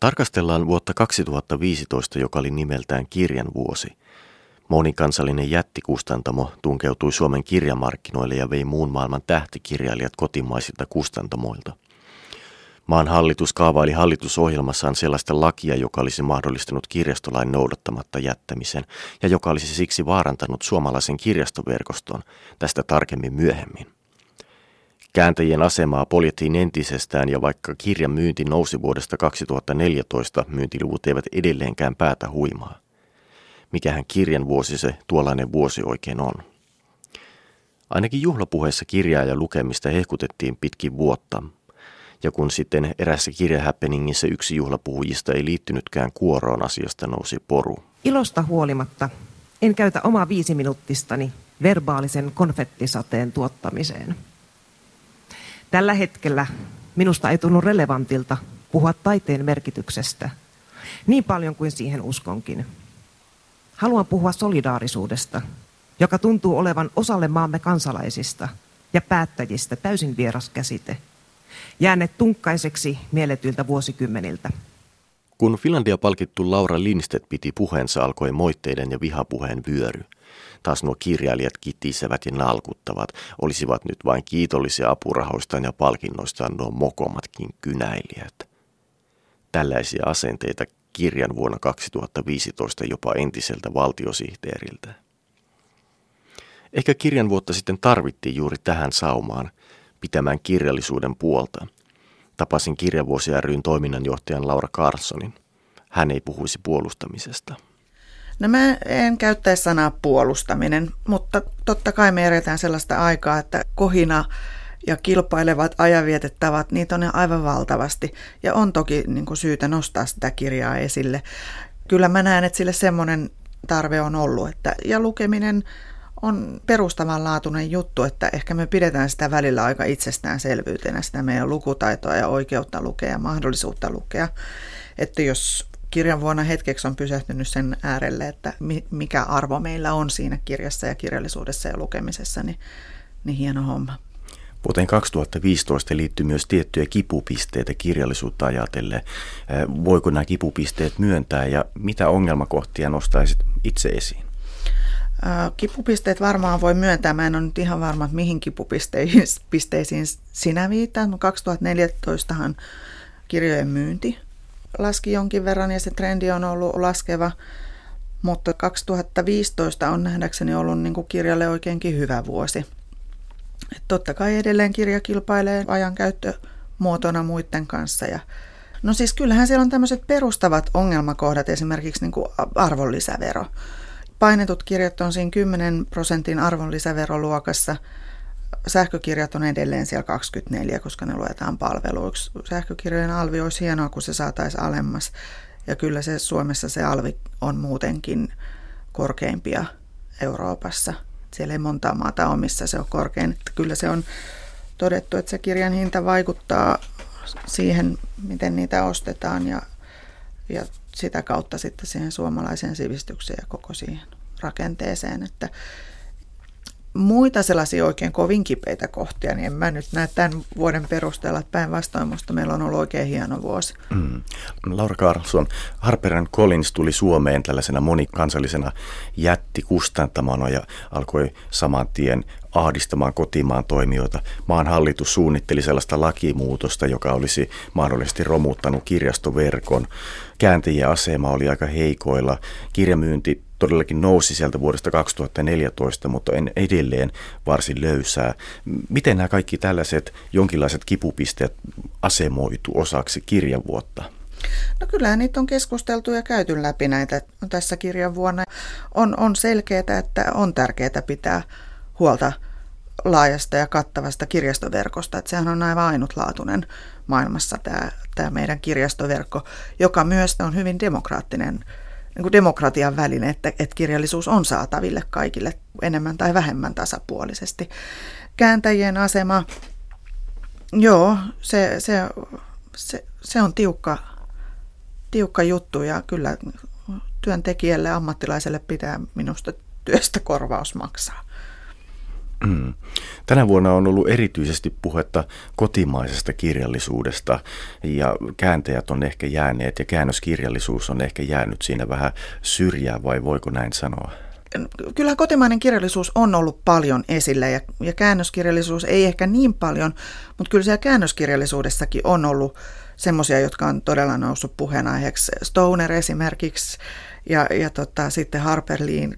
Tarkastellaan vuotta 2015, joka oli nimeltään kirjan vuosi. Monikansallinen jättikustantamo tunkeutui Suomen kirjamarkkinoille ja vei muun maailman tähtikirjailijat kotimaisilta kustantamoilta. Maan hallitus kaavaili hallitusohjelmassaan sellaista lakia, joka olisi mahdollistanut kirjastolain noudattamatta jättämisen ja joka olisi siksi vaarantanut suomalaisen kirjastoverkoston. Tästä tarkemmin myöhemmin. Kääntäjien asemaa poljettiin entisestään ja vaikka kirjan myynti nousi vuodesta 2014, myyntiluvut eivät edelleenkään päätä huimaa. Mikähän kirjan vuosi se tuollainen vuosi oikein on? Ainakin juhlapuheessa kirjaa ja lukemista hehkutettiin pitkin vuotta, ja kun sitten erässä kirjahäppeningissä yksi juhlapuhujista ei liittynytkään kuoroon, asiasta nousi poru. Ilosta huolimatta en käytä omaa viisi minuuttistani verbaalisen konfettisateen tuottamiseen. Tällä hetkellä minusta ei tunnu relevantilta puhua taiteen merkityksestä niin paljon kuin siihen uskonkin. Haluan puhua solidaarisuudesta, joka tuntuu olevan osalle maamme kansalaisista ja päättäjistä täysin vieras käsite – jääneet tunkkaiseksi mielletyiltä vuosikymmeniltä. Kun Finlandia palkittu Laura Lindstedt piti puheensa, alkoi moitteiden ja vihapuheen vyöry. Taas nuo kirjailijat kitisevät ja nalkuttavat, olisivat nyt vain kiitollisia apurahoistaan ja palkinnoistaan nuo mokomatkin kynäilijät. Tällaisia asenteita kirjan vuonna 2015 jopa entiseltä valtiosihteeriltä. Ehkä kirjan vuotta sitten tarvittiin juuri tähän saumaan, pitämään kirjallisuuden puolta. Tapasin kirjavuosi ryn toiminnanjohtajan Laura Carsonin. Hän ei puhuisi puolustamisesta. No mä en käyttäisi sanaa puolustaminen, mutta totta kai me eletään sellaista aikaa, että kohina ja kilpailevat ajavietettavat, niitä on aivan valtavasti. Ja on toki niin kuin syytä nostaa sitä kirjaa esille. Kyllä mä näen, että sille semmoinen tarve on ollut. Että, ja lukeminen on perustavanlaatuinen juttu, että ehkä me pidetään sitä välillä aika itsestäänselvyytenä, sitä meidän lukutaitoa ja oikeutta lukea ja mahdollisuutta lukea. Että jos kirjan vuonna hetkeksi on pysähtynyt sen äärelle, että mikä arvo meillä on siinä kirjassa ja kirjallisuudessa ja lukemisessa, niin, niin hieno homma. Vuoteen 2015 liittyy myös tiettyjä kipupisteitä kirjallisuutta ajatellen. Voiko nämä kipupisteet myöntää ja mitä ongelmakohtia nostaisit itse esiin? Kipupisteet varmaan voi myöntää. Mä en ole nyt ihan varma, että mihin kipupisteisiin sinä viittaan. 2014han kirjojen myynti laski jonkin verran ja se trendi on ollut laskeva. Mutta 2015 on nähdäkseni ollut niin kuin kirjalle oikeinkin hyvä vuosi. Et totta kai edelleen kirja kilpailee ajankäyttömuotona muiden kanssa. Ja no siis kyllähän siellä on tämmöiset perustavat ongelmakohdat, esimerkiksi niin kuin arvonlisävero. Painetut kirjat on siinä 10 prosentin arvonlisäveroluokassa. Sähkökirjat on edelleen siellä 24, koska ne luetaan palveluiksi. Sähkökirjojen alvi olisi hienoa, kun se saataisiin alemmas. Ja kyllä se Suomessa se alvi on muutenkin korkeimpia Euroopassa. Siellä ei montaa maata ole, missä se on korkein. Että kyllä se on todettu, että se kirjan hinta vaikuttaa siihen, miten niitä ostetaan ja, ja sitä kautta sitten siihen suomalaiseen sivistykseen ja koko siihen rakenteeseen. Että muita sellaisia oikein kovin kipeitä kohtia, niin en mä nyt näe tämän vuoden perusteella, että päinvastoin musta meillä on ollut oikein hieno vuosi. Mm. Laura Carlson, Harper Collins tuli Suomeen tällaisena monikansallisena jättikustantamana ja alkoi saman tien ahdistamaan kotimaan toimijoita. Maan hallitus suunnitteli sellaista lakimuutosta, joka olisi mahdollisesti romuttanut kirjastoverkon. Kääntäjien asema oli aika heikoilla. Kirjamyynti todellakin nousi sieltä vuodesta 2014, mutta en edelleen varsin löysää. Miten nämä kaikki tällaiset jonkinlaiset kipupisteet asemoitu osaksi kirjavuotta? No kyllä niitä on keskusteltu ja käyty läpi näitä tässä kirjan vuonna. On, on selkeää, että on tärkeää pitää huolta laajasta ja kattavasta kirjastoverkosta. Että sehän on aivan ainutlaatuinen maailmassa tämä, tämä meidän kirjastoverkko, joka myös on hyvin demokraattinen niin kuin demokratian väline, että, että kirjallisuus on saataville kaikille enemmän tai vähemmän tasapuolisesti. Kääntäjien asema, joo, se, se, se, se on tiukka, tiukka juttu ja kyllä työntekijälle, ammattilaiselle pitää minusta työstä korvaus maksaa. Mm. Tänä vuonna on ollut erityisesti puhetta kotimaisesta kirjallisuudesta ja kääntäjät on ehkä jääneet ja käännöskirjallisuus on ehkä jäänyt siinä vähän syrjään vai voiko näin sanoa? Kyllä kotimainen kirjallisuus on ollut paljon esillä ja, ja käännöskirjallisuus ei ehkä niin paljon, mutta kyllä siellä käännöskirjallisuudessakin on ollut semmoisia, jotka on todella noussut puheenaiheeksi. Stoner esimerkiksi ja, ja tota, sitten Harper Lee,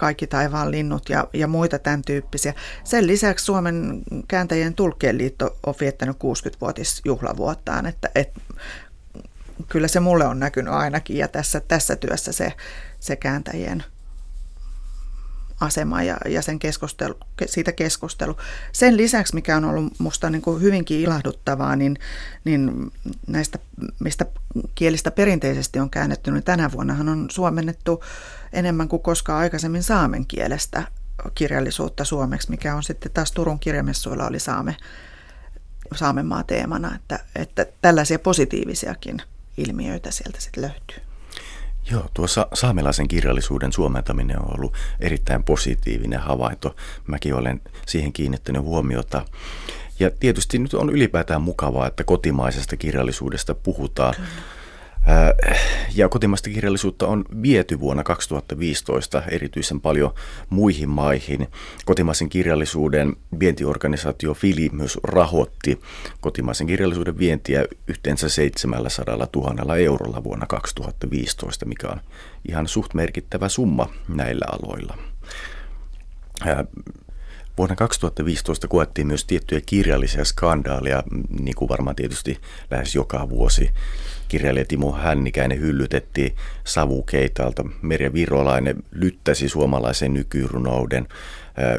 Kaikki taivaan linnut ja, ja muita tämän tyyppisiä. Sen lisäksi Suomen kääntäjien tulkkien liitto on viettänyt 60-vuotisjuhlavuottaan, että, että kyllä se mulle on näkynyt ainakin ja tässä, tässä työssä se, se kääntäjien asema ja, ja sen keskustelu, siitä keskustelu. Sen lisäksi, mikä on ollut minusta niin hyvinkin ilahduttavaa, niin, niin näistä, mistä kielistä perinteisesti on käännetty, niin tänä vuonnahan on suomennettu enemmän kuin koskaan aikaisemmin saamen kielestä kirjallisuutta suomeksi, mikä on sitten taas Turun kirjamessuilla oli saame, Saamenmaa teemana, että, että tällaisia positiivisiakin ilmiöitä sieltä sitten löytyy. Joo, tuossa saamelaisen kirjallisuuden suomentaminen on ollut erittäin positiivinen havainto. Mäkin olen siihen kiinnittänyt huomiota. Ja tietysti nyt on ylipäätään mukavaa, että kotimaisesta kirjallisuudesta puhutaan. Kyllä. Ja kotimaista kirjallisuutta on viety vuonna 2015 erityisen paljon muihin maihin. Kotimaisen kirjallisuuden vientiorganisaatio Fili myös rahoitti kotimaisen kirjallisuuden vientiä yhteensä 700 000 eurolla vuonna 2015, mikä on ihan suht merkittävä summa näillä aloilla. Vuonna 2015 koettiin myös tiettyjä kirjallisia skandaaleja, niin kuin varmaan tietysti lähes joka vuosi kirjailija Timo Hännikäinen hyllytettiin savukeitalta. Merja Virolainen lyttäsi suomalaisen nykyrunouden.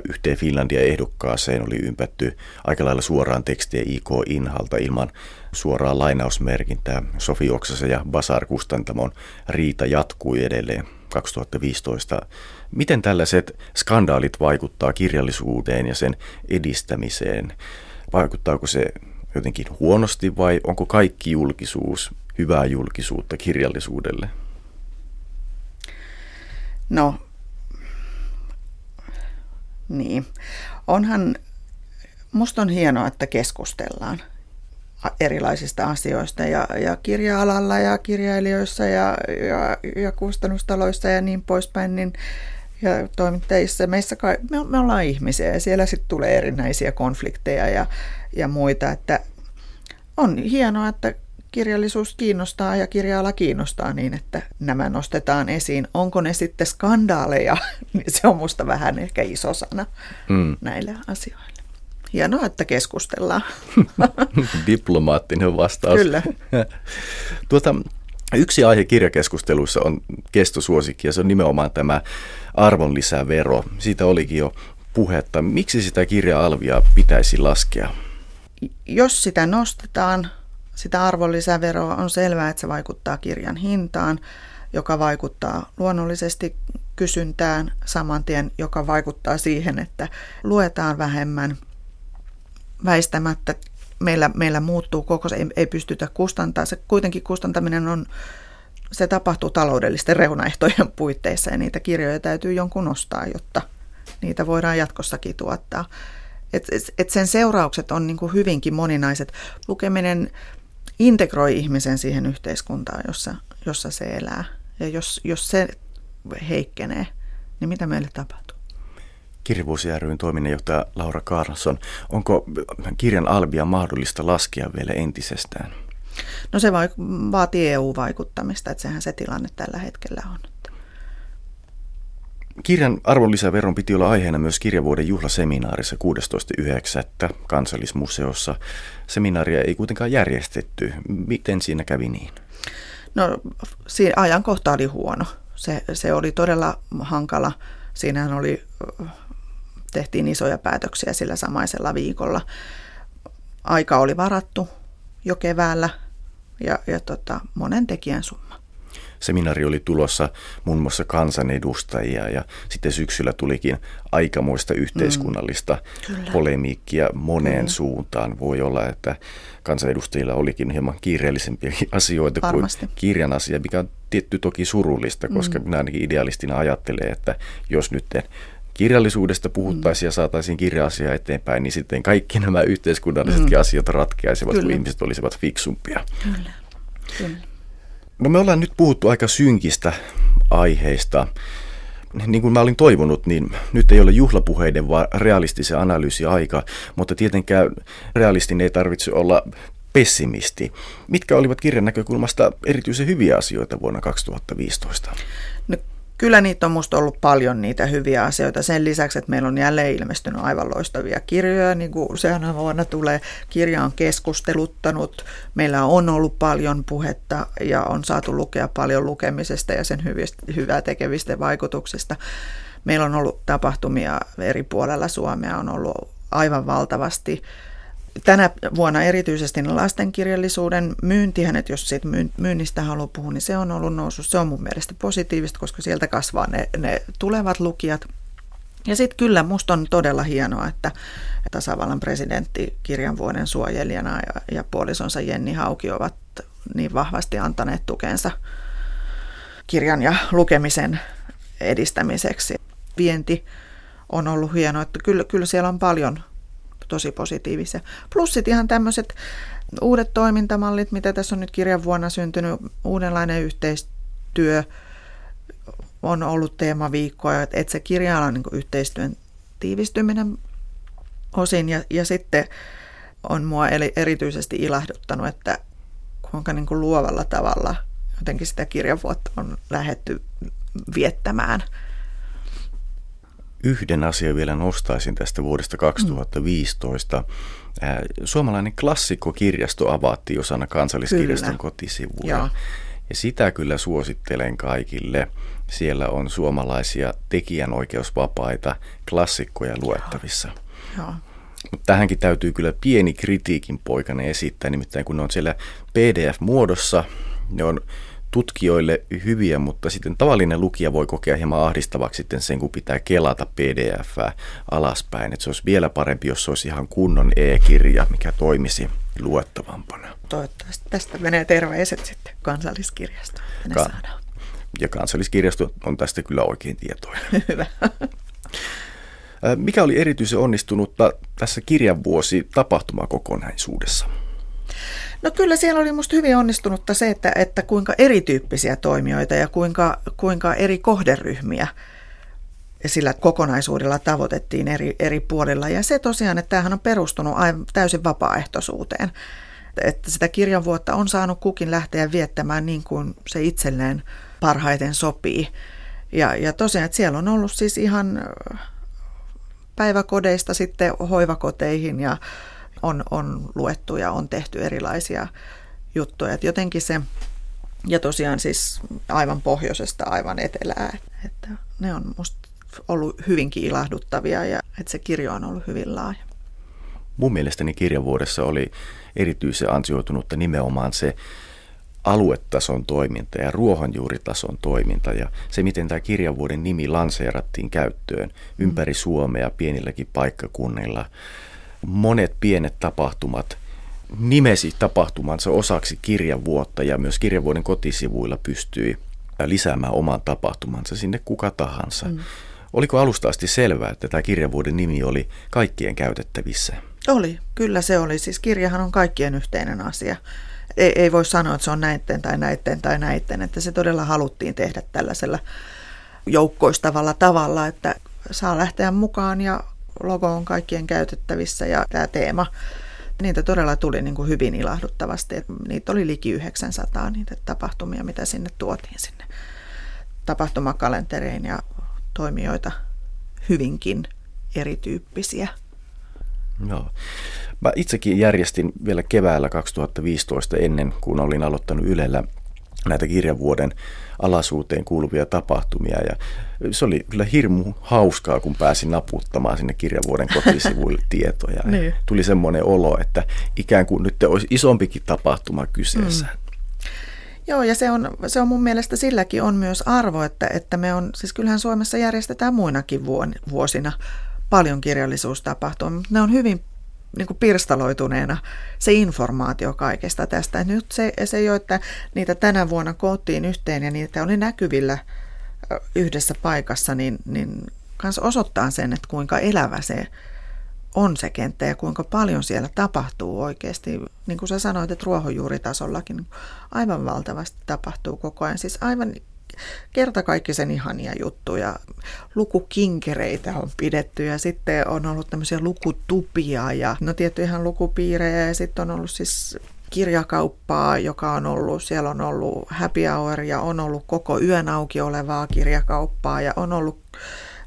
Yhteen Finlandia ehdokkaaseen oli ympätty aika lailla suoraan tekstiä IK Inhalta ilman suoraa lainausmerkintää. Sofi Oksasen ja Basar Kustantamon riita jatkui edelleen 2015. Miten tällaiset skandaalit vaikuttaa kirjallisuuteen ja sen edistämiseen? Vaikuttaako se jotenkin huonosti vai onko kaikki julkisuus hyvää julkisuutta kirjallisuudelle? No, niin. Onhan, musta on hienoa, että keskustellaan erilaisista asioista ja, ja kirja-alalla ja kirjailijoissa ja, ja, ja kustannustaloissa ja niin poispäin, niin ja toimittajissa. Meissä kai, me, me ollaan ihmisiä ja siellä sitten tulee erinäisiä konflikteja ja, ja muita, että on hienoa, että kirjallisuus kiinnostaa ja kirja kiinnostaa niin, että nämä nostetaan esiin. Onko ne sitten skandaaleja, niin se on musta vähän ehkä iso sana mm. näille asioille. Hienoa, että keskustellaan. Diplomaattinen vastaus. Kyllä. tuota, yksi aihe kirjakeskusteluissa on kestosuosikki ja se on nimenomaan tämä arvonlisävero. Siitä olikin jo puhetta. Miksi sitä kirja-alvia pitäisi laskea? Jos sitä nostetaan, sitä arvonlisäveroa on selvää, että se vaikuttaa kirjan hintaan, joka vaikuttaa luonnollisesti kysyntään saman tien, joka vaikuttaa siihen, että luetaan vähemmän. Väistämättä meillä, meillä muuttuu koko se, ei, ei pystytä kustantaa. Se kuitenkin kustantaminen on, se tapahtuu taloudellisten reunaehtojen puitteissa ja niitä kirjoja täytyy jonkun ostaa, jotta niitä voidaan jatkossakin tuottaa. Et, et sen seuraukset on niin kuin hyvinkin moninaiset. Lukeminen integroi ihmisen siihen yhteiskuntaan, jossa, jossa se elää. Ja jos, jos se heikkenee, niin mitä meille tapahtuu? Kirjavuosi ryn toiminnanjohtaja Laura Karlsson, onko kirjan alvia mahdollista laskea vielä entisestään? No se vaatii EU-vaikuttamista, että sehän se tilanne tällä hetkellä on. Kirjan arvonlisäveron piti olla aiheena myös kirjavuoden juhlaseminaarissa 16.9. kansallismuseossa. Seminaaria ei kuitenkaan järjestetty. Miten siinä kävi niin? No siinä ajankohta oli huono. Se, se oli todella hankala. Siinähän oli, tehtiin isoja päätöksiä sillä samaisella viikolla. Aika oli varattu jo keväällä ja, ja tota, monen tekijän summa seminaari oli tulossa muun muassa kansanedustajia ja sitten syksyllä tulikin aikamoista yhteiskunnallista mm, polemiikkia moneen mm. suuntaan. Voi olla, että kansanedustajilla olikin hieman kiireellisempiä asioita Varmasti. kuin kirjan asia, mikä on tietty toki surullista, koska mm. minä ainakin idealistina ajattelen, että jos nyt kirjallisuudesta puhuttaisiin mm. ja saataisiin kirja-asiaa eteenpäin, niin sitten kaikki nämä yhteiskunnallisetkin mm. asiat ratkeaisivat, Kyllä. kun ihmiset olisivat fiksumpia. Kyllä. Kyllä. No me ollaan nyt puhuttu aika synkistä aiheista. Niin kuin mä olin toivonut, niin nyt ei ole juhlapuheiden, vaan realistisen analyysi aika, mutta tietenkään realistin ei tarvitse olla pessimisti. Mitkä olivat kirjan näkökulmasta erityisen hyviä asioita vuonna 2015? No, kyllä niitä on minusta ollut paljon niitä hyviä asioita. Sen lisäksi, että meillä on jälleen ilmestynyt aivan loistavia kirjoja, niin kuin sehän vuonna tulee. Kirja on keskusteluttanut, meillä on ollut paljon puhetta ja on saatu lukea paljon lukemisesta ja sen hyvistä, hyvää tekevistä vaikutuksista. Meillä on ollut tapahtumia eri puolella Suomea, on ollut aivan valtavasti tänä vuonna erityisesti lastenkirjallisuuden myyntihän, että jos siitä myynnistä haluaa puhua, niin se on ollut noussut. Se on mun mielestä positiivista, koska sieltä kasvaa ne, ne tulevat lukijat. Ja sitten kyllä musta on todella hienoa, että tasavallan presidentti kirjan vuoden suojelijana ja, ja puolisonsa Jenni Hauki ovat niin vahvasti antaneet tukensa kirjan ja lukemisen edistämiseksi. Vienti on ollut hienoa, että kyllä, kyllä siellä on paljon tosi positiivisia. Plus sitten ihan tämmöiset uudet toimintamallit, mitä tässä on nyt kirjan vuonna syntynyt, uudenlainen yhteistyö on ollut teemaviikkoa, että, että se kirja niin yhteistyön tiivistyminen osin ja, ja sitten on mua erityisesti ilahduttanut, että kuinka niin kuin luovalla tavalla jotenkin sitä kirjanvuotta on lähetty viettämään – Yhden asian vielä nostaisin tästä vuodesta 2015. Mm. Suomalainen klassikkokirjasto avattiin osana kansalliskirjaston kyllä. kotisivuja. Ja. ja sitä kyllä suosittelen kaikille. Siellä on suomalaisia tekijänoikeusvapaita klassikkoja luettavissa. Ja. Mutta tähänkin täytyy kyllä pieni kritiikin poikane esittää, nimittäin kun ne on siellä PDF-muodossa, ne on tutkijoille hyviä, mutta sitten tavallinen lukija voi kokea hieman ahdistavaksi sitten sen, kun pitää kelata pdf alaspäin. Että se olisi vielä parempi, jos se olisi ihan kunnon e-kirja, mikä toimisi luettavampana. Toivottavasti tästä menee terveiset sitten kansalliskirjastoon. Ka- ja kansalliskirjasto on tästä kyllä oikein tietoinen. Hyvä. Mikä oli erityisen onnistunutta tässä kirjanvuosi tapahtumakokonaisuudessa? No kyllä siellä oli musta hyvin onnistunutta se, että, että kuinka erityyppisiä toimijoita ja kuinka, kuinka eri kohderyhmiä sillä kokonaisuudella tavoitettiin eri, eri puolilla. Ja se tosiaan, että tämähän on perustunut aivan täysin vapaaehtoisuuteen. Että sitä kirjanvuotta on saanut kukin lähteä viettämään niin kuin se itselleen parhaiten sopii. Ja, ja tosiaan, että siellä on ollut siis ihan päiväkodeista sitten hoivakoteihin ja on, on luettu ja on tehty erilaisia juttuja. Et jotenkin se, ja tosiaan siis aivan pohjoisesta aivan etelää, että ne on musta ollut hyvinkin ilahduttavia ja että se kirjo on ollut hyvin laaja. Mun mielestäni kirjavuodessa oli erityisen ansioitunutta nimenomaan se aluetason toiminta ja ruohonjuuritason toiminta ja se, miten tämä kirjavuoden nimi lanseerattiin käyttöön ympäri Suomea pienilläkin paikkakunnilla monet pienet tapahtumat nimesi tapahtumansa osaksi kirjavuotta ja myös kirjavuoden kotisivuilla pystyi lisäämään oman tapahtumansa sinne kuka tahansa. Mm. Oliko alusta asti selvää, että tämä kirjavuoden nimi oli kaikkien käytettävissä? Oli, kyllä se oli. Siis kirjahan on kaikkien yhteinen asia. Ei, ei voi sanoa, että se on näitten tai näitten tai näitten, että se todella haluttiin tehdä tällaisella joukkoistavalla tavalla, että saa lähteä mukaan ja logo on kaikkien käytettävissä ja tämä teema, niitä todella tuli niin kuin hyvin ilahduttavasti. Niitä oli liki 900 niitä tapahtumia, mitä sinne tuotiin sinne tapahtumakalentereihin ja toimijoita hyvinkin erityyppisiä. Joo. Mä itsekin järjestin vielä keväällä 2015 ennen kuin olin aloittanut Ylellä näitä kirjavuoden alasuuteen kuuluvia tapahtumia. Ja se oli kyllä hirmu hauskaa, kun pääsin naputtamaan sinne kirjavuoden kotisivuille tietoja. niin. Tuli semmoinen olo, että ikään kuin nyt olisi isompikin tapahtuma kyseessä. Mm. Joo, ja se on, se on mun mielestä silläkin on myös arvo, että, että me on, siis kyllähän Suomessa järjestetään muinakin vuosina paljon kirjallisuustapahtumia, mutta ne on hyvin niin kuin pirstaloituneena se informaatio kaikesta tästä. Nyt se, se jo, että niitä tänä vuonna koottiin yhteen ja niitä oli näkyvillä yhdessä paikassa, niin, niin kans osoittaa sen, että kuinka elävä se on se kenttä ja kuinka paljon siellä tapahtuu oikeasti. Niin kuin sä sanoit, että ruohonjuuritasollakin aivan valtavasti tapahtuu koko ajan. Siis aivan kertakaikkisen ihania juttuja. Lukukinkereitä on pidetty ja sitten on ollut tämmöisiä lukutupia ja no tietty ihan lukupiirejä ja sitten on ollut siis kirjakauppaa, joka on ollut, siellä on ollut happy hour ja on ollut koko yön auki olevaa kirjakauppaa ja on ollut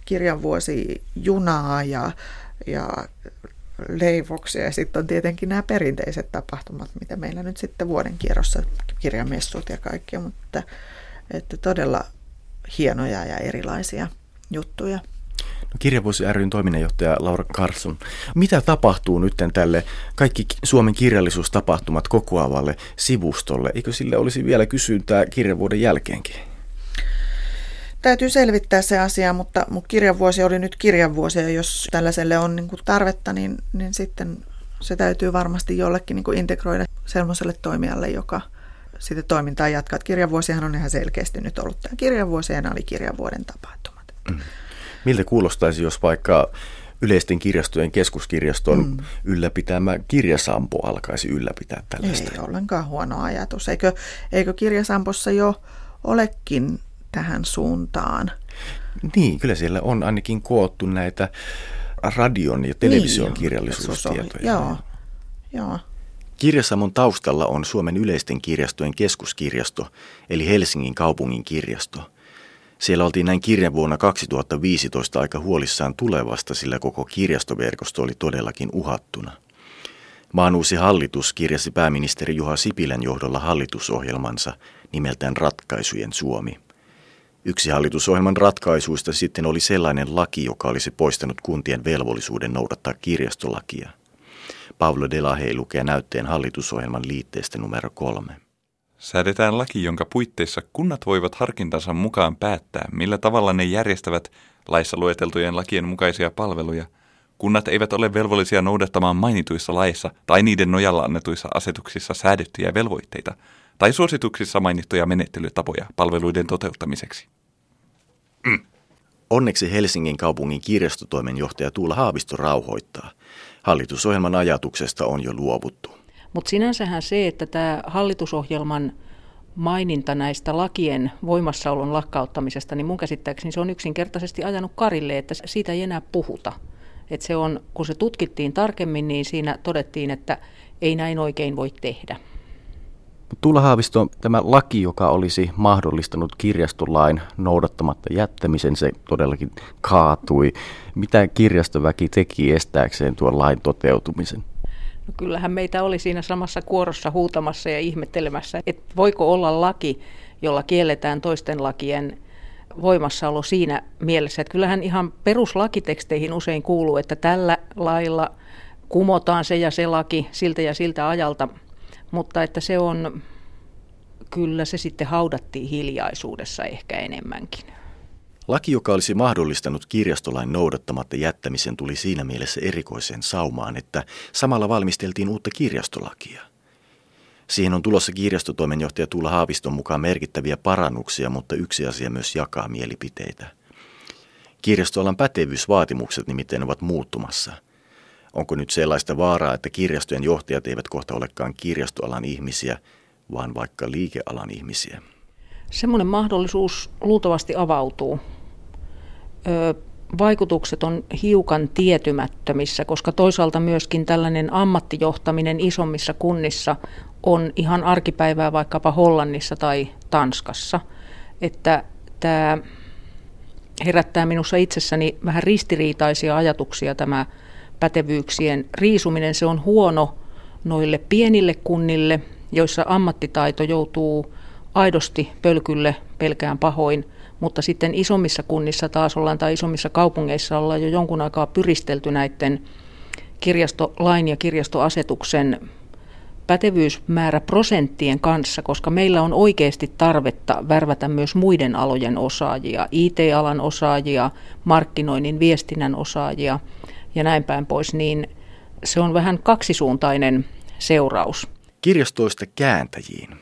kirjanvuosi junaa ja, ja leivoksia ja sitten on tietenkin nämä perinteiset tapahtumat, mitä meillä nyt sitten vuoden kierrossa, kirjamessut ja kaikki, mutta että todella hienoja ja erilaisia juttuja. No, Kirjavuosi ryn toiminnanjohtaja Laura Carson. Mitä tapahtuu nyt tälle kaikki Suomen kirjallisuustapahtumat kokoavalle sivustolle? Eikö sille olisi vielä kysyntää kirjavuoden jälkeenkin? Täytyy selvittää se asia, mutta, mutta kirjanvuosi oli nyt kirjanvuosi ja jos tällaiselle on niin tarvetta, niin, niin sitten se täytyy varmasti jollekin niin integroida sellaiselle toimijalle, joka sitä toimintaa jatkaa. Kirjanvuosihan on ihan selkeästi nyt ollut tämä kirjanvuosi ja nämä oli kirjanvuoden tapahtumat. Mm. Miltä kuulostaisi, jos vaikka yleisten kirjastojen keskuskirjaston mm. ylläpitämä kirjasampo alkaisi ylläpitää tällaista? Ei ollenkaan huono ajatus. Eikö, eikö kirjasampossa jo olekin tähän suuntaan? Niin, kyllä siellä on ainakin koottu näitä radion ja television niin, kirjallisuustietoja. Joo, joo. Kirjasamon taustalla on Suomen yleisten kirjastojen keskuskirjasto, eli Helsingin kaupungin kirjasto. Siellä oltiin näin kirjan vuonna 2015 aika huolissaan tulevasta, sillä koko kirjastoverkosto oli todellakin uhattuna. Maan uusi hallitus kirjasi pääministeri Juha Sipilän johdolla hallitusohjelmansa nimeltään Ratkaisujen Suomi. Yksi hallitusohjelman ratkaisuista sitten oli sellainen laki, joka olisi poistanut kuntien velvollisuuden noudattaa kirjastolakia – Pablo Delahey lukee näytteen hallitusohjelman liitteestä numero kolme. Säädetään laki, jonka puitteissa kunnat voivat harkintansa mukaan päättää, millä tavalla ne järjestävät laissa lueteltujen lakien mukaisia palveluja. Kunnat eivät ole velvollisia noudattamaan mainituissa laissa tai niiden nojalla annetuissa asetuksissa säädettyjä velvoitteita tai suosituksissa mainittuja menettelytapoja palveluiden toteuttamiseksi. Mm. Onneksi Helsingin kaupungin kirjastotoimenjohtaja Tuula Haavisto rauhoittaa – hallitusohjelman ajatuksesta on jo luovuttu. Mutta sinänsähän se, että tämä hallitusohjelman maininta näistä lakien voimassaolon lakkauttamisesta, niin mun käsittääkseni se on yksinkertaisesti ajanut karille, että siitä ei enää puhuta. Et se on, kun se tutkittiin tarkemmin, niin siinä todettiin, että ei näin oikein voi tehdä. Tuula Haavisto, tämä laki, joka olisi mahdollistanut kirjastolain noudattamatta jättämisen, se todellakin kaatui. Mitä kirjastoväki teki estääkseen tuon lain toteutumisen? No kyllähän meitä oli siinä samassa kuorossa huutamassa ja ihmettelemässä, että voiko olla laki, jolla kielletään toisten lakien voimassaolo siinä mielessä, että kyllähän ihan peruslakiteksteihin usein kuuluu, että tällä lailla kumotaan se ja se laki siltä ja siltä ajalta – mutta että se on, kyllä se sitten haudattiin hiljaisuudessa ehkä enemmänkin. Laki, joka olisi mahdollistanut kirjastolain noudattamatta jättämisen, tuli siinä mielessä erikoiseen saumaan, että samalla valmisteltiin uutta kirjastolakia. Siihen on tulossa kirjastotoimenjohtaja Tuula Haaviston mukaan merkittäviä parannuksia, mutta yksi asia myös jakaa mielipiteitä. Kirjastoalan pätevyysvaatimukset nimittäin ovat muuttumassa – Onko nyt sellaista vaaraa, että kirjastojen johtajat eivät kohta olekaan kirjastoalan ihmisiä, vaan vaikka liikealan ihmisiä? Semmoinen mahdollisuus luultavasti avautuu. Ö, vaikutukset on hiukan tietymättömissä, koska toisaalta myöskin tällainen ammattijohtaminen isommissa kunnissa on ihan arkipäivää vaikkapa Hollannissa tai Tanskassa. Että tämä herättää minussa itsessäni vähän ristiriitaisia ajatuksia tämä pätevyyksien riisuminen, se on huono noille pienille kunnille, joissa ammattitaito joutuu aidosti pölkylle pelkään pahoin, mutta sitten isommissa kunnissa taas ollaan tai isommissa kaupungeissa ollaan jo jonkun aikaa pyristelty näiden kirjastolain ja kirjastoasetuksen pätevyysmäärä prosenttien kanssa, koska meillä on oikeasti tarvetta värvätä myös muiden alojen osaajia, IT-alan osaajia, markkinoinnin viestinnän osaajia – ja näin päin pois, niin se on vähän kaksisuuntainen seuraus. Kirjastoista kääntäjiin.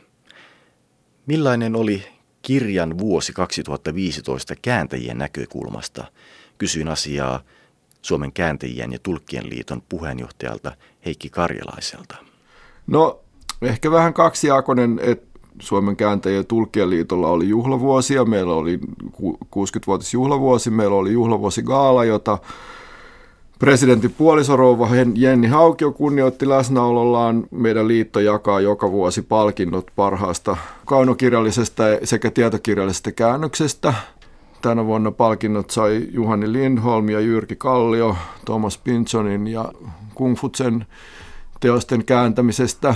Millainen oli kirjan vuosi 2015 kääntäjien näkökulmasta? kysyin asiaa Suomen kääntäjien ja tulkkien liiton puheenjohtajalta Heikki Karjalaiselta. No ehkä vähän kaksijakoinen, että Suomen kääntäjien ja tulkkien liitolla oli juhlavuosia. Meillä oli 60-vuotis juhlavuosi, meillä oli juhlavuosi Gaala, jota Presidentin puolisorouva Jenni Haukio kunnioitti läsnäolollaan. Meidän liitto jakaa joka vuosi palkinnot parhaasta kaunokirjallisesta sekä tietokirjallisesta käännöksestä. Tänä vuonna palkinnot sai Juhani Lindholm ja Jyrki Kallio Thomas Pinsonin ja Kungfutsen teosten kääntämisestä.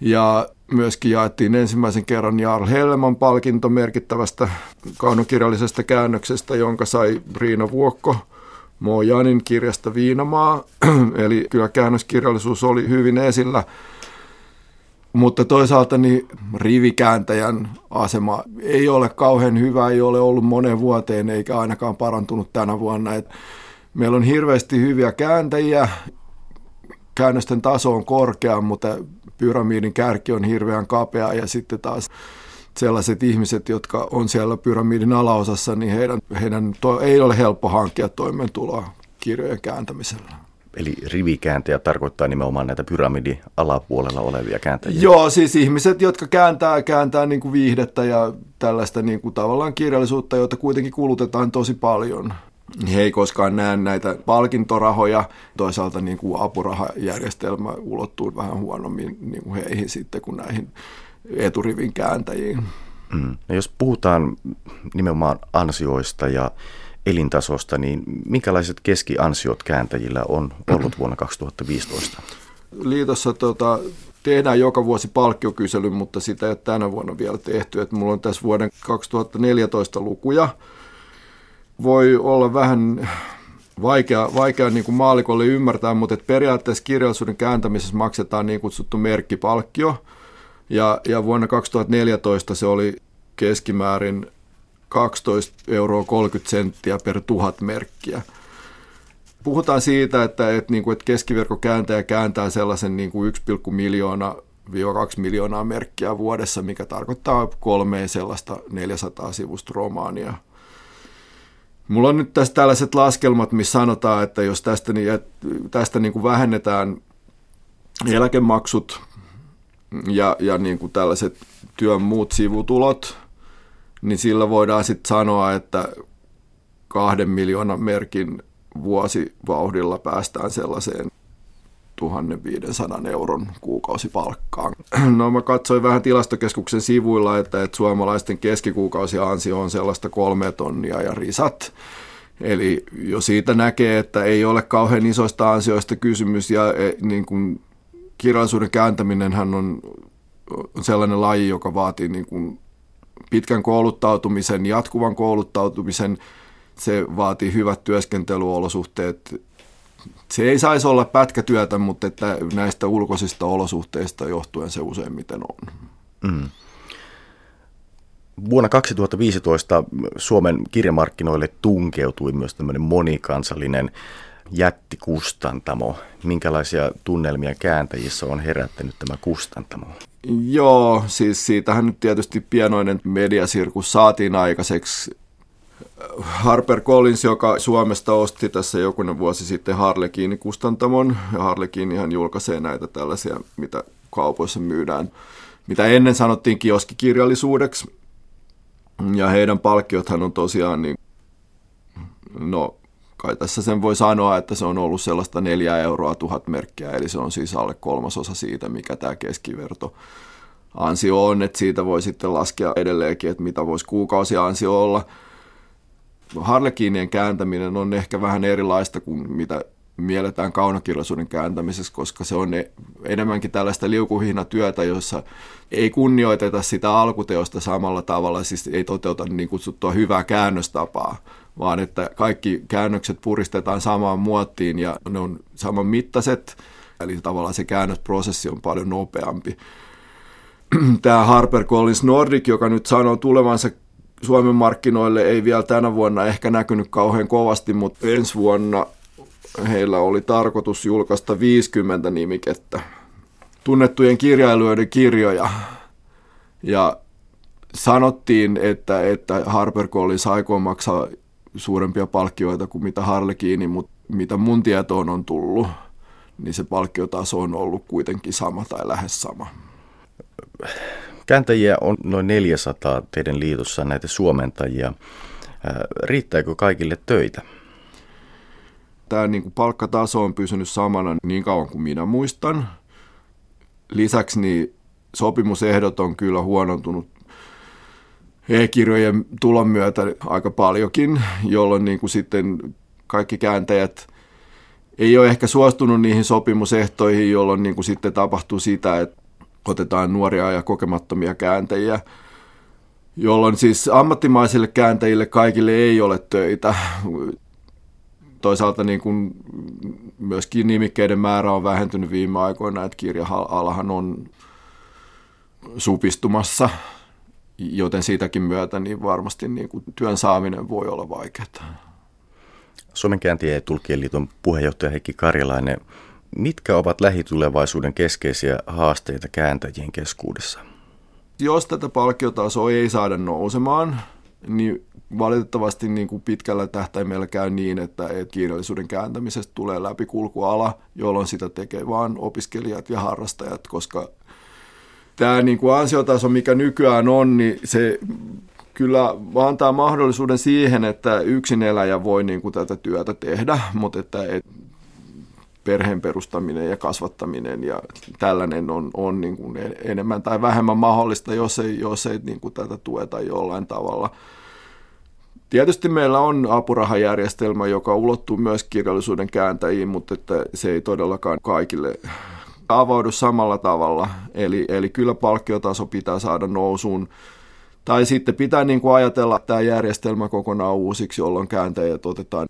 Ja myöskin jaettiin ensimmäisen kerran Jarl Helman palkinto merkittävästä kaunokirjallisesta käännöksestä, jonka sai Riina Vuokko – Mojanin kirjasta Viinamaa, eli kyllä käännöskirjallisuus oli hyvin esillä. Mutta toisaalta niin rivikääntäjän asema ei ole kauhean hyvä, ei ole ollut monen vuoteen eikä ainakaan parantunut tänä vuonna. Et meillä on hirveästi hyviä kääntäjiä, käännösten taso on korkea, mutta pyramidin kärki on hirveän kapea ja sitten taas sellaiset ihmiset, jotka on siellä pyramidin alaosassa, niin heidän, heidän to, ei ole helppo hankkia toimeentuloa kirjojen kääntämisellä. Eli rivikääntäjä tarkoittaa nimenomaan näitä pyramidin alapuolella olevia kääntäjiä? Joo, siis ihmiset, jotka kääntää, kääntää niin kuin viihdettä ja tällaista niin kuin tavallaan kirjallisuutta, jota kuitenkin kulutetaan tosi paljon. He ei koskaan näe näitä palkintorahoja. Toisaalta niin kuin apurahajärjestelmä ulottuu vähän huonommin niin kuin heihin sitten kuin näihin eturivin kääntäjiin. Mm. No jos puhutaan nimenomaan ansioista ja elintasosta, niin minkälaiset keskiansiot kääntäjillä on ollut vuonna 2015? Liitossa tota, tehdään joka vuosi palkkiokysely, mutta sitä ei ole tänä vuonna vielä tehty. Et mulla on tässä vuoden 2014 lukuja. Voi olla vähän vaikea, vaikea niin kuin maalikolle ymmärtää, mutta et periaatteessa kirjallisuuden kääntämisessä maksetaan niin kutsuttu merkkipalkkio – ja, ja vuonna 2014 se oli keskimäärin 12 euroa 30 senttiä per tuhat merkkiä. Puhutaan siitä, että, että, niin kuin, että keskiverkkokääntäjä kääntää sellaisen niin kuin 1,1 miljoona 2 miljoonaa merkkiä vuodessa, mikä tarkoittaa kolmeen sellaista 400 sivusta romaania. Mulla on nyt tässä tällaiset laskelmat, missä sanotaan, että jos tästä, niin, tästä niin kuin vähennetään eläkemaksut ja, ja niin kuin tällaiset työn muut sivutulot, niin sillä voidaan sitten sanoa, että kahden miljoonan merkin vuosivauhdilla päästään sellaiseen 1500 euron kuukausipalkkaan. No mä katsoin vähän tilastokeskuksen sivuilla, että, että suomalaisten keskikuukausiansio on sellaista kolme tonnia ja risat. Eli jo siitä näkee, että ei ole kauhean isoista ansioista kysymys ja e, niin kuin kirjallisuuden kääntäminen on sellainen laji, joka vaatii niin kuin pitkän kouluttautumisen, jatkuvan kouluttautumisen. Se vaatii hyvät työskentelyolosuhteet. Se ei saisi olla pätkätyötä, mutta että näistä ulkoisista olosuhteista johtuen se useimmiten on. Mm. Vuonna 2015 Suomen kirjamarkkinoille tunkeutui myös tämmöinen monikansallinen jättikustantamo. Minkälaisia tunnelmia kääntäjissä on herättänyt tämä kustantamo? Joo, siis siitähän nyt tietysti pienoinen mediasirkus saatiin aikaiseksi. Harper Collins, joka Suomesta osti tässä jokunen vuosi sitten Harlekiini kustantamon, ja Harlekiinihan julkaisee näitä tällaisia, mitä kaupoissa myydään, mitä ennen sanottiin kioskikirjallisuudeksi. Ja heidän palkkiothan on tosiaan niin, no kai tässä sen voi sanoa, että se on ollut sellaista neljä euroa tuhat merkkiä, eli se on siis alle kolmasosa siitä, mikä tämä keskiverto ansio on, että siitä voi sitten laskea edelleenkin, että mitä voisi kuukausiansio olla. Harlekiinien kääntäminen on ehkä vähän erilaista kuin mitä mielletään kaunokirjallisuuden kääntämisessä, koska se on enemmänkin tällaista liukuhihnatyötä, jossa ei kunnioiteta sitä alkuteosta samalla tavalla, siis ei toteuta niin kutsuttua hyvää käännöstapaa, vaan että kaikki käännökset puristetaan samaan muottiin ja ne on saman mittaiset, eli tavallaan se käännösprosessi on paljon nopeampi. Tämä Harper Collins Nordic, joka nyt sanoo tulevansa Suomen markkinoille, ei vielä tänä vuonna ehkä näkynyt kauhean kovasti, mutta ensi vuonna heillä oli tarkoitus julkaista 50 nimikettä, tunnettujen kirjailijoiden kirjoja. Ja sanottiin, että, että HarperCollins aikoo maksaa suurempia palkkioita kuin mitä Harlekiini, mutta mitä mun tietoon on tullut, niin se palkkiotaso on ollut kuitenkin sama tai lähes sama. Kääntäjiä on noin 400 teidän liitossa näitä suomentajia. Riittääkö kaikille töitä? Tämä niin kuin palkkataso on pysynyt samana niin kauan kuin minä muistan. Lisäksi niin sopimusehdot on kyllä huonontunut e-kirjojen tulon myötä aika paljonkin, jolloin niin kuin sitten kaikki kääntäjät ei ole ehkä suostunut niihin sopimusehtoihin, jolloin niin kuin sitten tapahtuu sitä, että otetaan nuoria ja kokemattomia kääntäjiä, jolloin siis ammattimaisille kääntäjille kaikille ei ole töitä. Toisaalta niin kuin myöskin nimikkeiden määrä on vähentynyt viime aikoina, että kirja-alahan on supistumassa, joten siitäkin myötä niin varmasti niin kuin työn saaminen voi olla vaikeaa. Suomen kääntäjä ja tulkien liiton puheenjohtaja Heikki Karjalainen, mitkä ovat lähitulevaisuuden keskeisiä haasteita kääntäjien keskuudessa? Jos tätä palkkiotasoa ei saada nousemaan, niin valitettavasti niin kuin pitkällä tähtäimellä käy niin, että, kirjallisuuden kääntämisestä tulee läpikulkuala, jolloin sitä tekee vain opiskelijat ja harrastajat, koska tämä niin kuin ansiotaso, mikä nykyään on, niin se kyllä antaa mahdollisuuden siihen, että yksin eläjä voi niin kuin tätä työtä tehdä, mutta että et perheen perustaminen ja kasvattaminen ja tällainen on, on niin kuin enemmän tai vähemmän mahdollista, jos ei, jos ei niin kuin tätä tueta jollain tavalla. Tietysti meillä on apurahajärjestelmä, joka ulottuu myös kirjallisuuden kääntäjiin, mutta että se ei todellakaan kaikille avaudu samalla tavalla. Eli, eli kyllä palkkiotaso pitää saada nousuun tai sitten pitää niin kuin ajatella tämä järjestelmä kokonaan uusiksi, jolloin kääntäjät otetaan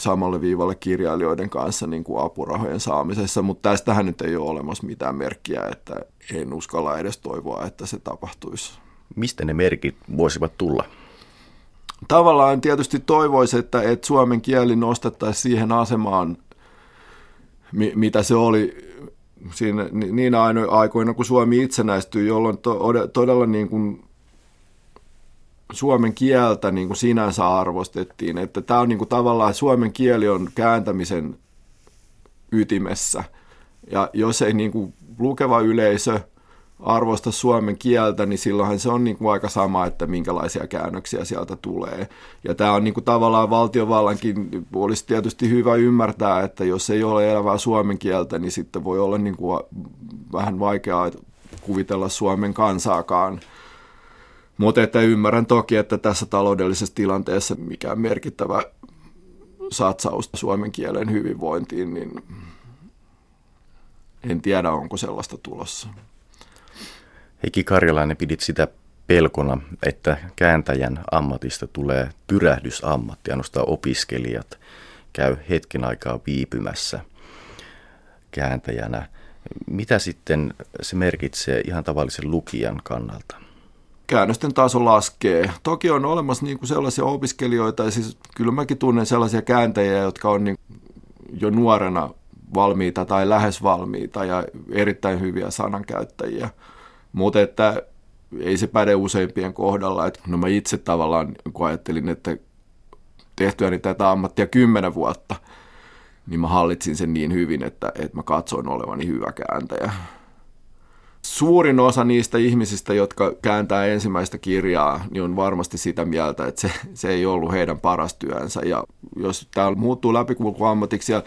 samalle viivalle kirjailijoiden kanssa niin kuin apurahojen saamisessa, mutta tästähän nyt ei ole olemassa mitään merkkiä, että en uskalla edes toivoa, että se tapahtuisi. Mistä ne merkit voisivat tulla? Tavallaan tietysti toivoisi, että, että suomen kieli nostettaisiin siihen asemaan, mitä se oli siinä, niin aikoina, kun Suomi itsenäistyi, jolloin to, todella niin kuin suomen kieltä niin kuin sinänsä arvostettiin. Että tämä on niin kuin tavallaan, suomen kieli on kääntämisen ytimessä. Ja jos ei niin kuin lukeva yleisö arvosta suomen kieltä, niin silloinhan se on niin kuin aika sama, että minkälaisia käännöksiä sieltä tulee. Ja tämä on niin kuin tavallaan valtiovallankin, olisi tietysti hyvä ymmärtää, että jos ei ole elävää suomen kieltä, niin sitten voi olla niin kuin vähän vaikeaa kuvitella Suomen kansaakaan – mutta että ymmärrän toki, että tässä taloudellisessa tilanteessa mikään merkittävä satsaus suomen kielen hyvinvointiin, niin en tiedä, onko sellaista tulossa. Heikki Karjalainen pidit sitä pelkona, että kääntäjän ammatista tulee pyrähdysammatti, ainoastaan opiskelijat käy hetken aikaa viipymässä kääntäjänä. Mitä sitten se merkitsee ihan tavallisen lukijan kannalta? Käännösten taso laskee. Toki on olemassa niin kuin sellaisia opiskelijoita, ja siis kyllä mäkin tunnen sellaisia kääntäjiä, jotka on niin jo nuorena valmiita tai lähes valmiita ja erittäin hyviä sanankäyttäjiä. Mutta että ei se päde useimpien kohdalla. Että no mä itse tavallaan, kun ajattelin, että tehtyäni tätä ammattia kymmenen vuotta, niin mä hallitsin sen niin hyvin, että, että mä katsoin olevani hyvä kääntäjä suurin osa niistä ihmisistä, jotka kääntää ensimmäistä kirjaa, niin on varmasti sitä mieltä, että se, se ei ollut heidän paras työnsä. Ja jos tämä muuttuu läpikulkuammatiksi ja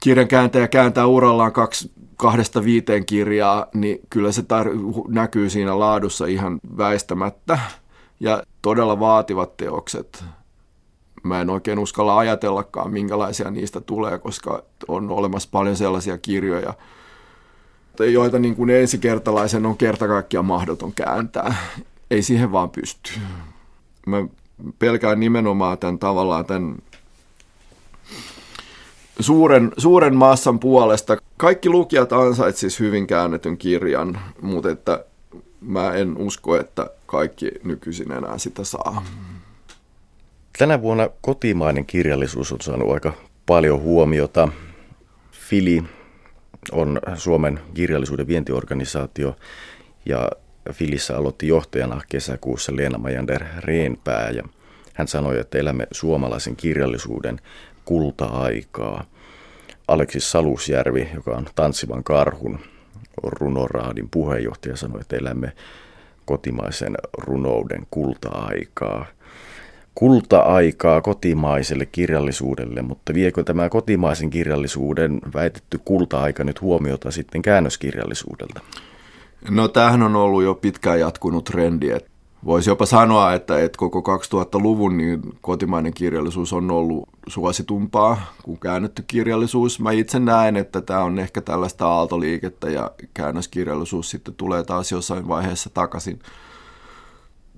kirjan kääntäjä kääntää urallaan kaksi, kahdesta viiteen kirjaa, niin kyllä se tar- näkyy siinä laadussa ihan väistämättä. Ja todella vaativat teokset. Mä en oikein uskalla ajatellakaan, minkälaisia niistä tulee, koska on olemassa paljon sellaisia kirjoja, joita niin kuin ensikertalaisen on kerta kaikkiaan mahdoton kääntää. Ei siihen vaan pysty. Mä pelkään nimenomaan tämän tavallaan tämän suuren, suuren massan puolesta. Kaikki lukijat ansaitsisivat hyvin käännetyn kirjan, mutta että mä en usko, että kaikki nykyisin enää sitä saa. Tänä vuonna kotimainen kirjallisuus on saanut aika paljon huomiota. Fili on Suomen kirjallisuuden vientiorganisaatio ja Filissä aloitti johtajana kesäkuussa Leena Majander Reenpää ja Hän sanoi, että elämme suomalaisen kirjallisuuden kulta-aikaa. Aleksis Salusjärvi, joka on Tanssivan karhun runoraadin puheenjohtaja, sanoi, että elämme kotimaisen runouden kulta-aikaa. Kulta-aikaa kotimaiselle kirjallisuudelle, mutta viekö tämä kotimaisen kirjallisuuden väitetty kulta-aika nyt huomiota sitten käännöskirjallisuudelta? No tämähän on ollut jo pitkään jatkunut trendi, Voisi jopa sanoa, että, että koko 2000-luvun niin kotimainen kirjallisuus on ollut suositumpaa kuin käännetty kirjallisuus. Mä itse näen, että tämä on ehkä tällaista aaltoliikettä ja käännöskirjallisuus sitten tulee taas jossain vaiheessa takaisin.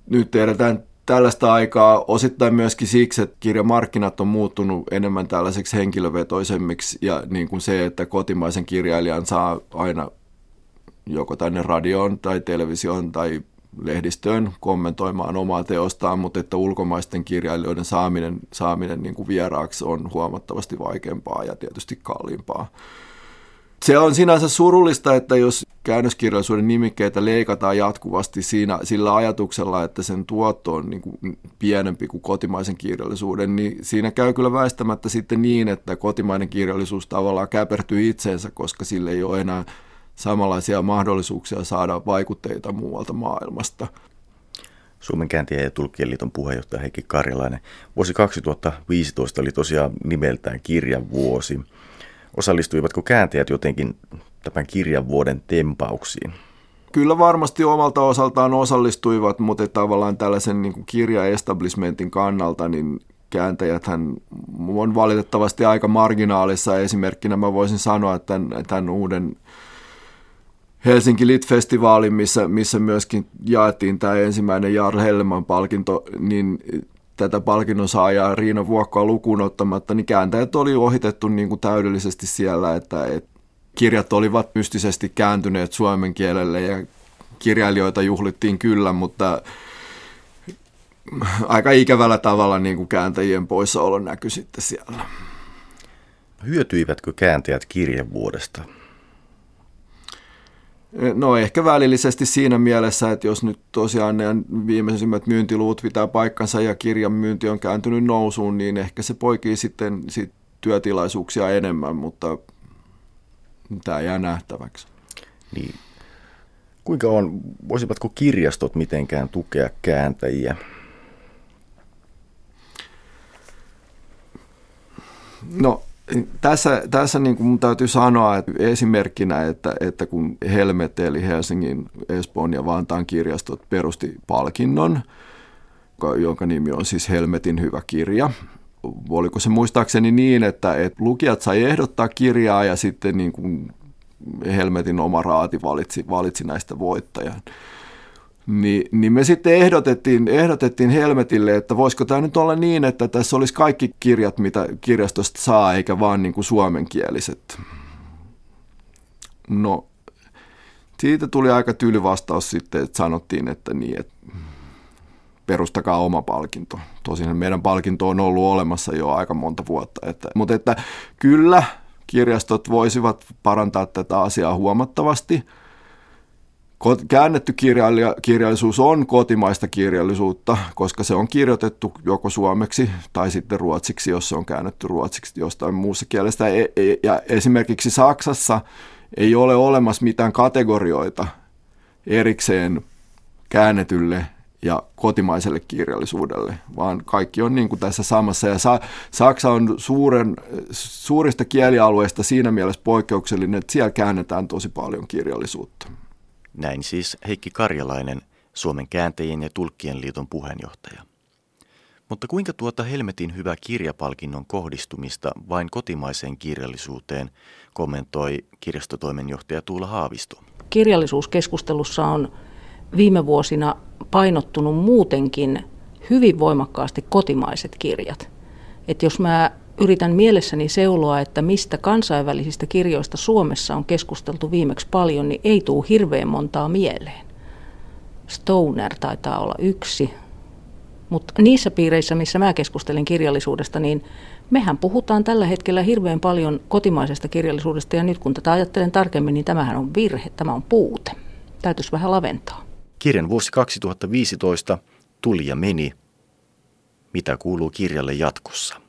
Nyt tiedetään tällaista aikaa osittain myöskin siksi, että kirjamarkkinat on muuttunut enemmän tällaiseksi henkilövetoisemmiksi ja niin kuin se, että kotimaisen kirjailijan saa aina joko tänne radioon tai televisioon tai lehdistöön kommentoimaan omaa teostaan, mutta että ulkomaisten kirjailijoiden saaminen, saaminen niin kuin vieraaksi on huomattavasti vaikeampaa ja tietysti kalliimpaa. Se on sinänsä surullista, että jos käännöskirjallisuuden nimikkeitä leikataan jatkuvasti siinä, sillä ajatuksella, että sen tuotto on niin kuin pienempi kuin kotimaisen kirjallisuuden, niin siinä käy kyllä väistämättä sitten niin, että kotimainen kirjallisuus tavallaan käpertyy itseensä, koska sille ei ole enää samanlaisia mahdollisuuksia saada vaikutteita muualta maailmasta. Suomen kääntiä ja tulkien liiton puheenjohtaja Heikki Karjalainen. Vuosi 2015 oli tosiaan nimeltään kirjan vuosi. Osallistuivatko kääntäjät jotenkin tämän kirjan vuoden tempauksiin? Kyllä varmasti omalta osaltaan osallistuivat, mutta tavallaan tällaisen niin kirjaestablishmentin kannalta niin kääntäjäthän on valitettavasti aika marginaalissa. Esimerkkinä mä voisin sanoa, että tämän, tämän uuden Helsinki Lit-festivaalin, missä, missä myöskin jaettiin tämä ensimmäinen Jarl Helleman palkinto, niin tätä palkinnon saajaa Riina Vuokkoa lukuun ottamatta, niin kääntäjät oli ohitettu niin kuin täydellisesti siellä, että, että kirjat olivat mystisesti kääntyneet suomen kielelle ja kirjailijoita juhlittiin kyllä, mutta aika ikävällä tavalla niin kuin kääntäjien poissaolo näkyi sitten siellä. Hyötyivätkö kääntäjät kirjevuodesta? No ehkä välillisesti siinä mielessä, että jos nyt tosiaan ne viimeisimmät myyntiluut pitää paikkansa ja kirjan myynti on kääntynyt nousuun, niin ehkä se poikii sitten sit työtilaisuuksia enemmän, mutta tämä jää nähtäväksi. Niin. Kuinka on, voisivatko kirjastot mitenkään tukea kääntäjiä? No tässä, tässä niin kuin mun täytyy sanoa että esimerkkinä, että, että kun Helmet eli Helsingin, Espoon ja Vantaan kirjastot perusti palkinnon, jonka nimi on siis Helmetin hyvä kirja. Oliko se muistaakseni niin, että, että lukijat sai ehdottaa kirjaa ja sitten niin kuin Helmetin oma raati valitsi, valitsi näistä voittajan. Niin, niin me sitten ehdotettiin, ehdotettiin Helmetille, että voisiko tämä nyt olla niin, että tässä olisi kaikki kirjat, mitä kirjastosta saa, eikä vaan niin kuin suomenkieliset. No, siitä tuli aika tyly vastaus sitten, että sanottiin, että niin, että perustakaa oma palkinto. Tosin meidän palkinto on ollut olemassa jo aika monta vuotta. Että, mutta että kyllä kirjastot voisivat parantaa tätä asiaa huomattavasti – Käännetty kirjallisuus on kotimaista kirjallisuutta, koska se on kirjoitettu joko suomeksi tai sitten ruotsiksi, jos se on käännetty ruotsiksi jostain muussa kielestä. E, e, ja esimerkiksi Saksassa ei ole olemassa mitään kategorioita erikseen käännetylle ja kotimaiselle kirjallisuudelle, vaan kaikki on niin kuin tässä samassa. Ja Saksa on suuren, suurista kielialueista siinä mielessä poikkeuksellinen, että siellä käännetään tosi paljon kirjallisuutta. Näin siis Heikki Karjalainen, Suomen kääntäjien ja tulkkien liiton puheenjohtaja. Mutta kuinka tuota Helmetin hyvä kirjapalkinnon kohdistumista vain kotimaiseen kirjallisuuteen kommentoi kirjastotoimenjohtaja Tuula Haavisto? Kirjallisuuskeskustelussa on viime vuosina painottunut muutenkin hyvin voimakkaasti kotimaiset kirjat. Et jos mä yritän mielessäni seuloa, että mistä kansainvälisistä kirjoista Suomessa on keskusteltu viimeksi paljon, niin ei tule hirveän montaa mieleen. Stoner taitaa olla yksi. Mutta niissä piireissä, missä mä keskustelin kirjallisuudesta, niin mehän puhutaan tällä hetkellä hirveän paljon kotimaisesta kirjallisuudesta, ja nyt kun tätä ajattelen tarkemmin, niin tämähän on virhe, tämä on puute. Täytyisi vähän laventaa. Kirjan vuosi 2015 tuli ja meni. Mitä kuuluu kirjalle jatkossa?